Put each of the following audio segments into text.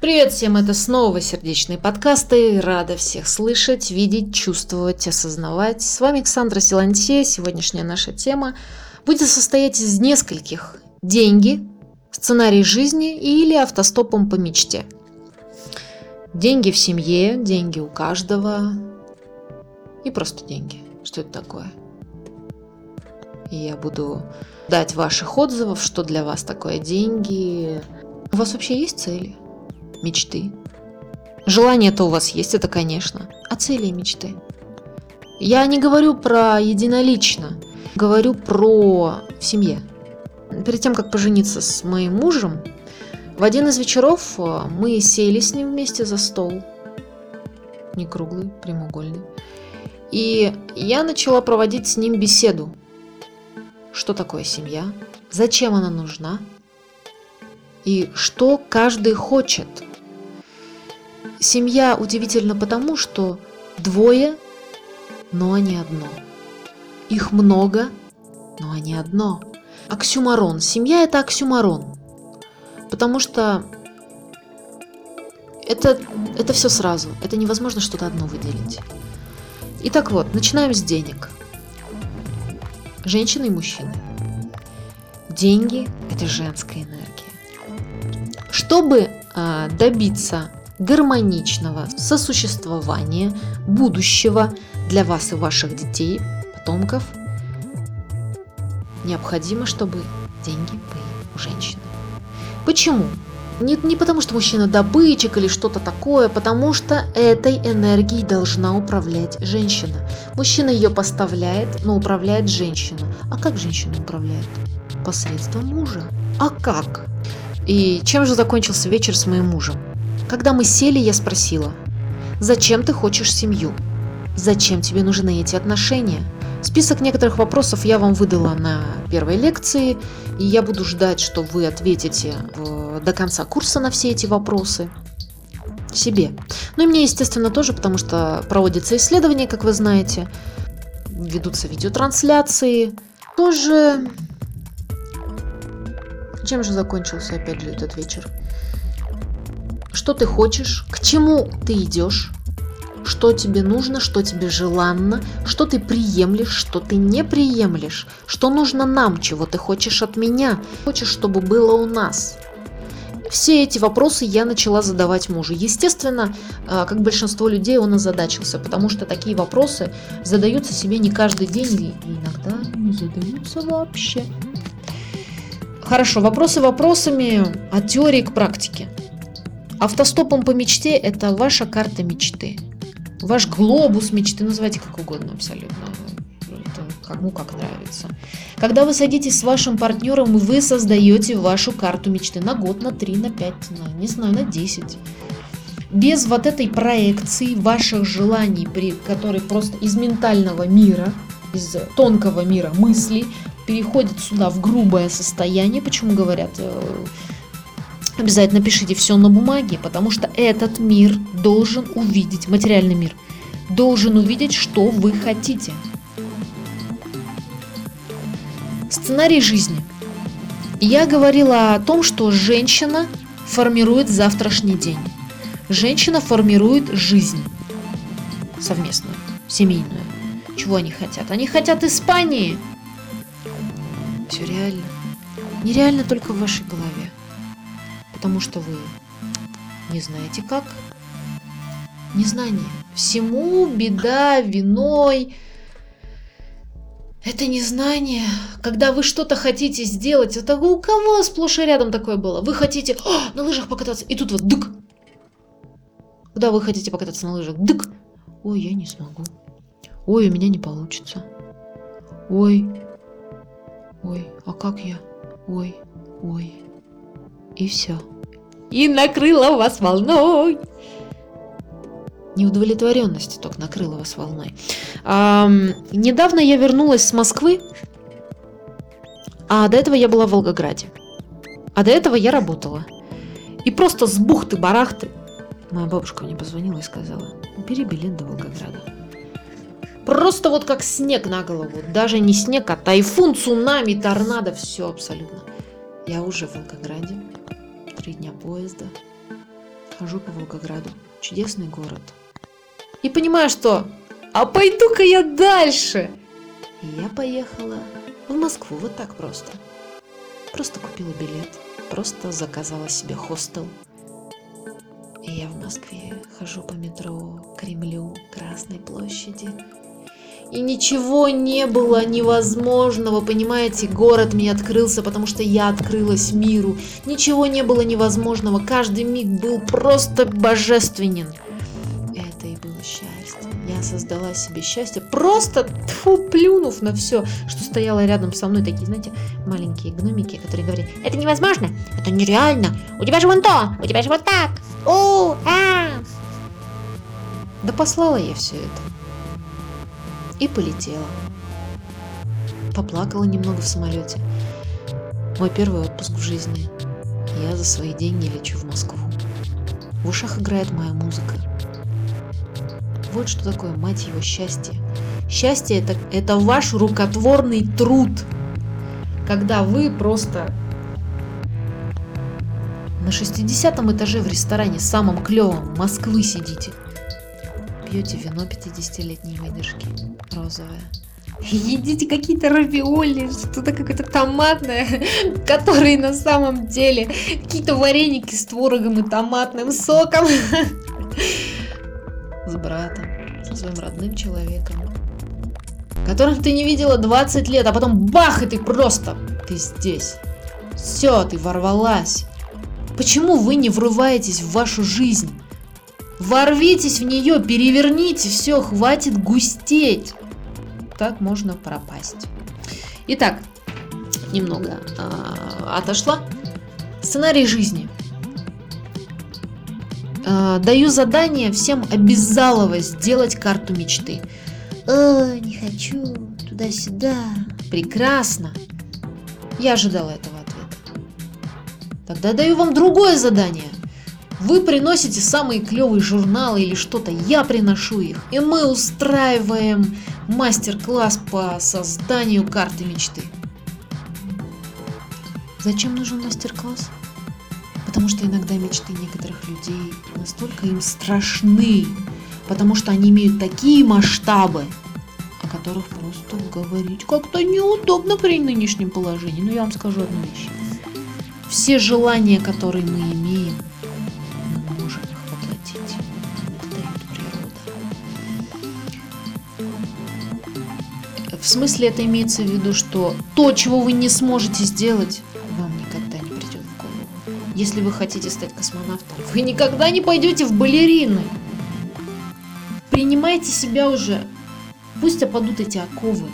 Привет всем, это снова сердечные подкасты. Рада всех слышать, видеть, чувствовать, осознавать. С вами Александра Силантье. Сегодняшняя наша тема будет состоять из нескольких. Деньги, сценарий жизни или автостопом по мечте. Деньги в семье, деньги у каждого и просто деньги. Что это такое? Я буду дать ваших отзывов, что для вас такое деньги. У вас вообще есть цели? Мечты? Желания-то у вас есть, это конечно. А цели и мечты? Я не говорю про единолично, говорю про в семье. Перед тем, как пожениться с моим мужем, в один из вечеров э, мы сели с ним вместе за стол. Не круглый, прямоугольный. И я начала проводить с ним беседу что такое семья, зачем она нужна и что каждый хочет. Семья удивительна потому, что двое, но они одно. Их много, но они одно. Оксюмарон. Семья – это оксюмарон. Потому что это, это все сразу. Это невозможно что-то одно выделить. Итак вот, начинаем с денег – женщины и мужчины. Деньги – это женская энергия. Чтобы э, добиться гармоничного сосуществования будущего для вас и ваших детей, потомков, необходимо, чтобы деньги были у женщины. Почему? Не, не потому, что мужчина добытчик или что-то такое, потому что этой энергией должна управлять женщина. Мужчина ее поставляет, но управляет женщина. А как женщина управляет? Посредством мужа. А как? И чем же закончился вечер с моим мужем? Когда мы сели, я спросила, зачем ты хочешь семью? Зачем тебе нужны эти отношения? Список некоторых вопросов я вам выдала на первой лекции, и я буду ждать, что вы ответите до конца курса на все эти вопросы себе. Ну и мне, естественно, тоже, потому что проводятся исследования, как вы знаете, ведутся видеотрансляции. Тоже... Чем же закончился, опять же, этот вечер? Что ты хочешь? К чему ты идешь? что тебе нужно, что тебе желанно, что ты приемлешь, что ты не приемлешь, что нужно нам, чего ты хочешь от меня, хочешь, чтобы было у нас. Все эти вопросы я начала задавать мужу. Естественно, а, как большинство людей, он озадачился, потому что такие вопросы задаются себе не каждый день и иногда не задаются вообще. Хорошо, вопросы вопросами, а теории к практике. Автостопом по мечте – это ваша карта мечты ваш глобус мечты, называйте как угодно абсолютно. Это кому как нравится. Когда вы садитесь с вашим партнером, вы создаете вашу карту мечты на год, на 3, на 5, на, не знаю, на 10. Без вот этой проекции ваших желаний, при, которые просто из ментального мира, из тонкого мира мыслей, переходят сюда в грубое состояние. Почему говорят, э, Обязательно пишите все на бумаге, потому что этот мир должен увидеть, материальный мир, должен увидеть, что вы хотите. Сценарий жизни. Я говорила о том, что женщина формирует завтрашний день. Женщина формирует жизнь совместную, семейную. Чего они хотят? Они хотят Испании. Все реально. Нереально только в вашей голове потому что вы не знаете как. Незнание. Всему беда виной. Это незнание. Когда вы что-то хотите сделать, это у кого сплошь и рядом такое было? Вы хотите О, на лыжах покататься, и тут вот дык. Когда вы хотите покататься на лыжах, дык. Ой, я не смогу. Ой, у меня не получится. Ой, ой, а как я? Ой, ой и все. И накрыла вас волной. Неудовлетворенность только накрыла вас волной. А, недавно я вернулась с Москвы, а до этого я была в Волгограде. А до этого я работала. И просто с бухты-барахты моя бабушка мне позвонила и сказала, бери билет до Волгограда. Просто вот как снег на голову. Даже не снег, а тайфун, цунами, торнадо, все абсолютно. Я уже в Волгограде поезда. хожу по Волгограду. Чудесный город. И понимаю, что «А пойду-ка я дальше!» И я поехала в Москву вот так просто. Просто купила билет, просто заказала себе хостел. И я в Москве хожу по метро, Кремлю, Красной площади. И ничего не было невозможного, понимаете, город мне открылся, потому что я открылась миру. Ничего не было невозможного, каждый миг был просто божественен. Это и было счастье. Я создала себе счастье, просто тьфу, плюнув на все, что стояло рядом со мной. Такие, знаете, маленькие гномики, которые говорят, это невозможно, это нереально, у тебя же вон то, у тебя же вот так. У, а. Да послала я все это и полетела. Поплакала немного в самолете. Мой первый отпуск в жизни. Я за свои деньги лечу в Москву. В ушах играет моя музыка. Вот что такое, мать его, счастье. Счастье это, это ваш рукотворный труд. Когда вы просто на 60 этаже в ресторане самом клевом Москвы сидите – пьете вино 50-летней выдержки, розовое. Едите какие-то равиоли, что-то какое-то томатное, которые на самом деле какие-то вареники с творогом и томатным соком. С братом, со своим родным человеком, которых ты не видела 20 лет, а потом бах, и ты просто, ты здесь. Все, ты ворвалась. Почему вы не врываетесь в вашу жизнь? Ворвитесь в нее, переверните, все, хватит густеть. Так можно пропасть. Итак, немного э, отошла. Сценарий жизни. Э, даю задание всем обязалово сделать карту мечты. О, не хочу, туда-сюда. Прекрасно. Я ожидала этого ответа. Тогда даю вам другое задание. Вы приносите самые клевые журналы или что-то, я приношу их, и мы устраиваем мастер-класс по созданию карты мечты. Зачем нужен мастер-класс? Потому что иногда мечты некоторых людей настолько им страшны, потому что они имеют такие масштабы, о которых просто говорить как-то неудобно при нынешнем положении. Но я вам скажу одну вещь. Все желания, которые мы имеем, В смысле это имеется в виду, что то, чего вы не сможете сделать, вам никогда не придет в голову. Если вы хотите стать космонавтом, вы никогда не пойдете в балерины. Принимайте себя уже. Пусть опадут эти оковы.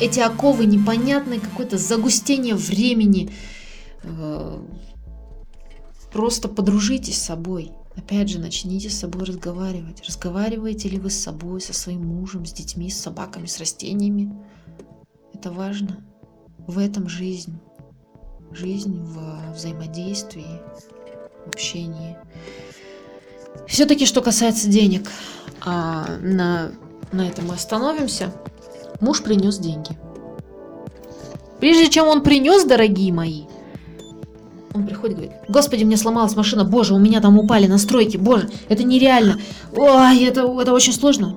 Эти оковы непонятное какое-то загустение времени. Э, просто подружитесь с собой. Опять же, начните с собой разговаривать. Разговариваете ли вы с собой, со своим мужем, с детьми, с собаками, с растениями? Это важно. В этом жизнь. Жизнь в взаимодействии, в общении. Все-таки, что касается денег, а на, на этом мы остановимся. Муж принес деньги. Прежде чем он принес, дорогие мои, он приходит и говорит, господи, мне сломалась машина, боже, у меня там упали настройки, боже, это нереально. Ой, это, это очень сложно.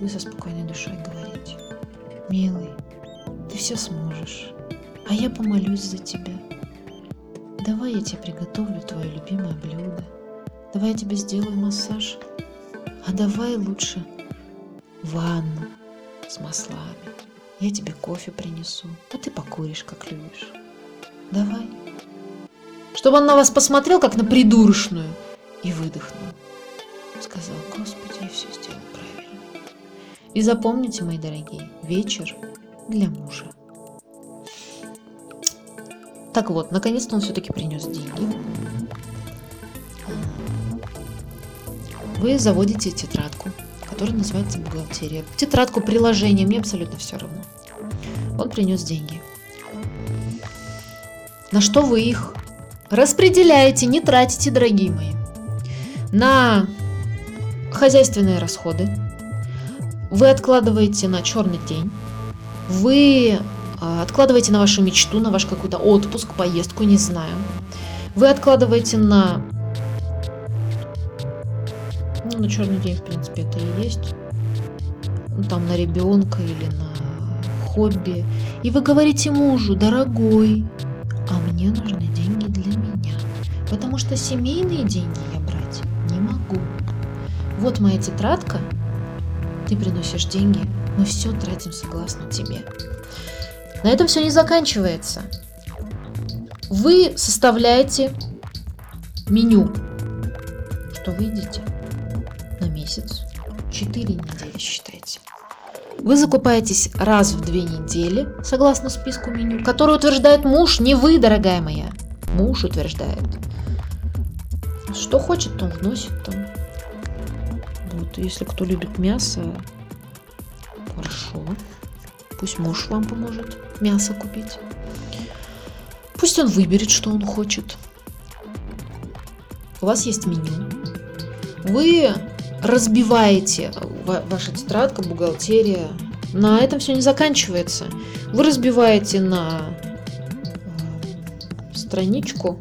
Вы со спокойной душой говорите, милый, ты все сможешь, а я помолюсь за тебя. Давай я тебе приготовлю твое любимое блюдо. Давай я тебе сделаю массаж. А давай лучше ванну с маслами. Я тебе кофе принесу, а ты покуришь, как любишь. Давай. Чтобы он на вас посмотрел, как на придурочную, и выдохнул. Сказал, Господи, я все сделал правильно. И запомните, мои дорогие, вечер для мужа. Так вот, наконец-то он все-таки принес деньги. Вы заводите тетрадку, которая называется бухгалтерия. Тетрадку, приложение, мне абсолютно все равно. Он принес деньги. На что вы их Распределяете, не тратите, дорогие мои, на хозяйственные расходы. Вы откладываете на черный день. Вы а, откладываете на вашу мечту, на ваш какой-то отпуск, поездку, не знаю. Вы откладываете на Ну, на черный день, в принципе, это и есть. Ну, там на ребенка или на хобби. И вы говорите мужу, дорогой, а мне меня. Потому что семейные деньги я брать не могу. Вот моя тетрадка, ты приносишь деньги, мы все тратим согласно тебе. На этом все не заканчивается. Вы составляете меню, что выйдете на месяц, 4 недели считайте. Вы закупаетесь раз в две недели, согласно списку меню, который утверждает муж, не вы, дорогая моя. Муж утверждает. Что хочет, то вносит там. Вот, если кто любит мясо, хорошо. Пусть муж вам поможет мясо купить. Пусть он выберет, что он хочет. У вас есть меню. Вы разбиваете ваша тетрадка, бухгалтерия. На этом все не заканчивается. Вы разбиваете на страничку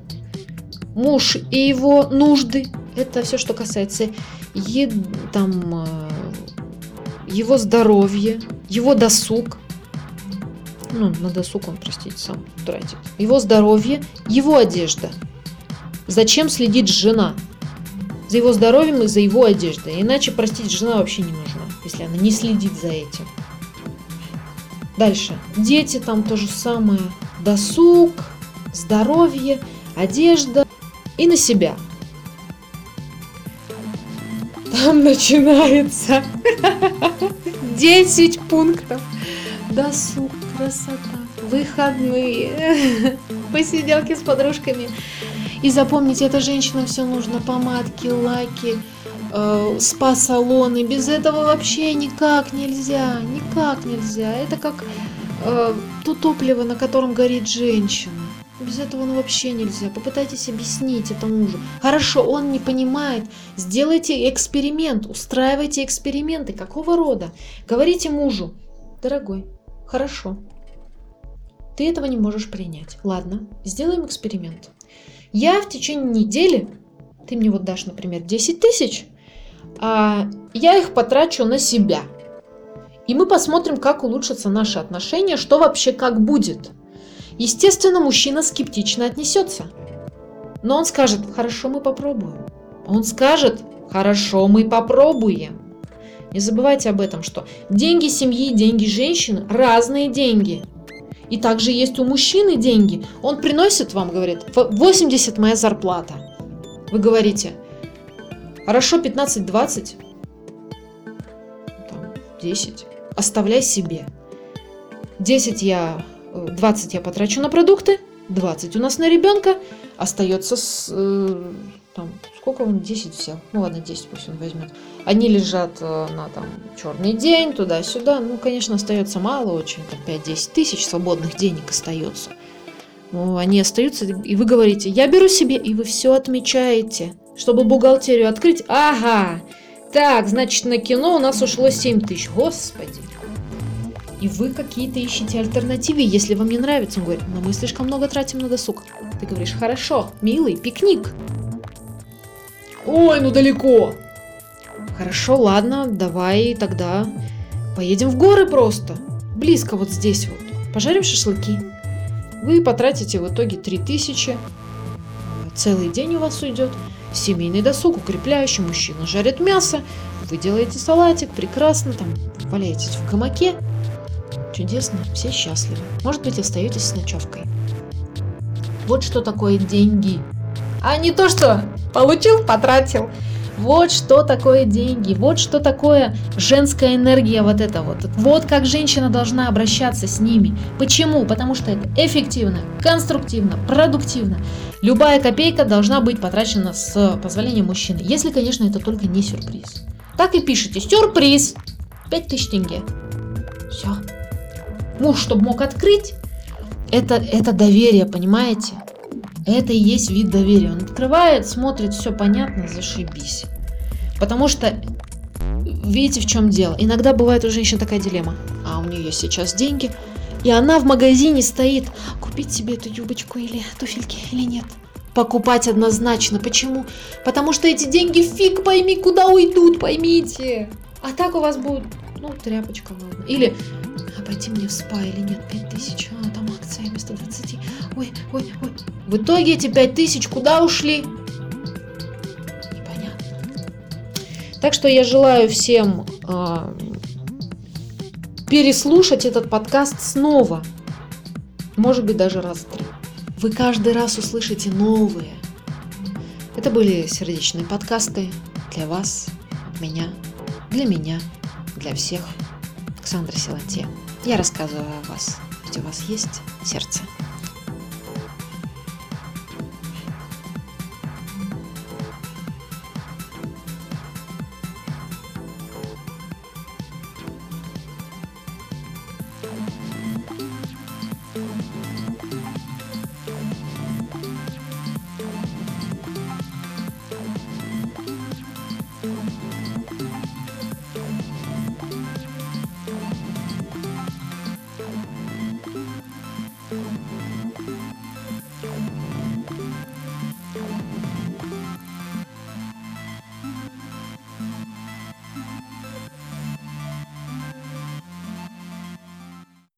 муж и его нужды. Это все, что касается ед... там, э, его здоровья, его досуг. Ну, на досуг он, простите, сам тратит. Его здоровье, его одежда. Зачем следит жена? За его здоровьем и за его одеждой. Иначе, простите, жена вообще не нужна, если она не следит за этим. Дальше. Дети там то же самое. Досуг, здоровье, одежда и на себя. Там начинается 10 пунктов. Досуг, красота, выходные, посиделки с подружками. И запомните, эта женщина все нужно, помадки, лаки, э, спа-салоны. Без этого вообще никак нельзя, никак нельзя. Это как э, то топливо, на котором горит женщина. Без этого ну вообще нельзя. Попытайтесь объяснить это мужу. Хорошо, он не понимает. Сделайте эксперимент, устраивайте эксперименты. Какого рода? Говорите мужу, дорогой, хорошо, ты этого не можешь принять. Ладно, сделаем эксперимент. Я в течение недели, ты мне вот дашь, например, 10 тысяч, а я их потрачу на себя. И мы посмотрим, как улучшатся наши отношения, что вообще как будет. Естественно, мужчина скептично отнесется. Но он скажет, хорошо, мы попробуем. Он скажет, хорошо, мы попробуем. Не забывайте об этом, что деньги семьи, деньги женщины – разные деньги. И также есть у мужчины деньги. Он приносит вам, говорит, 80 моя зарплата. Вы говорите, хорошо, 15-20, 10, оставляй себе. 10 я 20 я потрачу на продукты, 20 у нас на ребенка, остается с, э, там, сколько он, 10 взял, ну ладно, 10 пусть он возьмет. Они лежат э, на там черный день, туда-сюда, ну, конечно, остается мало очень, там 5-10 тысяч свободных денег остается. Ну, они остаются, и вы говорите, я беру себе, и вы все отмечаете, чтобы бухгалтерию открыть. Ага, так, значит, на кино у нас ушло 7 тысяч, господи и вы какие-то ищете альтернативы, если вам не нравится. Он говорит, но мы слишком много тратим на досуг. Ты говоришь, хорошо, милый, пикник. Ой, ну далеко. Хорошо, ладно, давай тогда поедем в горы просто. Близко вот здесь вот. Пожарим шашлыки. Вы потратите в итоге 3000. Целый день у вас уйдет. Семейный досуг, укрепляющий. Мужчина жарит мясо. Вы делаете салатик, прекрасно, там валяетесь в гамаке. Чудесно, все счастливы. Может быть, остаетесь с ночевкой. Вот что такое деньги. А не то, что получил, потратил. Вот что такое деньги, вот что такое женская энергия вот это вот. Вот как женщина должна обращаться с ними. Почему? Потому что это эффективно, конструктивно, продуктивно. Любая копейка должна быть потрачена с позволения мужчины, если, конечно, это только не сюрприз. Так и пишите, сюрприз, 5000 тенге. Муж, чтобы мог открыть, это, это доверие, понимаете? Это и есть вид доверия. Он открывает, смотрит, все понятно, зашибись. Потому что, видите, в чем дело? Иногда бывает у женщин такая дилемма. А у нее сейчас деньги, и она в магазине стоит, купить себе эту юбочку или туфельки или нет. покупать однозначно. Почему? Потому что эти деньги фиг пойми, куда уйдут, поймите. А так у вас будет, ну, тряпочка, ладно. Или, пойти мне в спа или нет, 5000, а там акция вместо 20. Ой, ой, ой. В итоге эти 5000 куда ушли? Непонятно. Так что я желаю всем э, переслушать этот подкаст снова. Может быть, даже раз три. Вы каждый раз услышите новые. Это были сердечные подкасты для вас, меня, для меня, для всех. Александра Силантье. Я рассказываю о вас, ведь у вас есть сердце.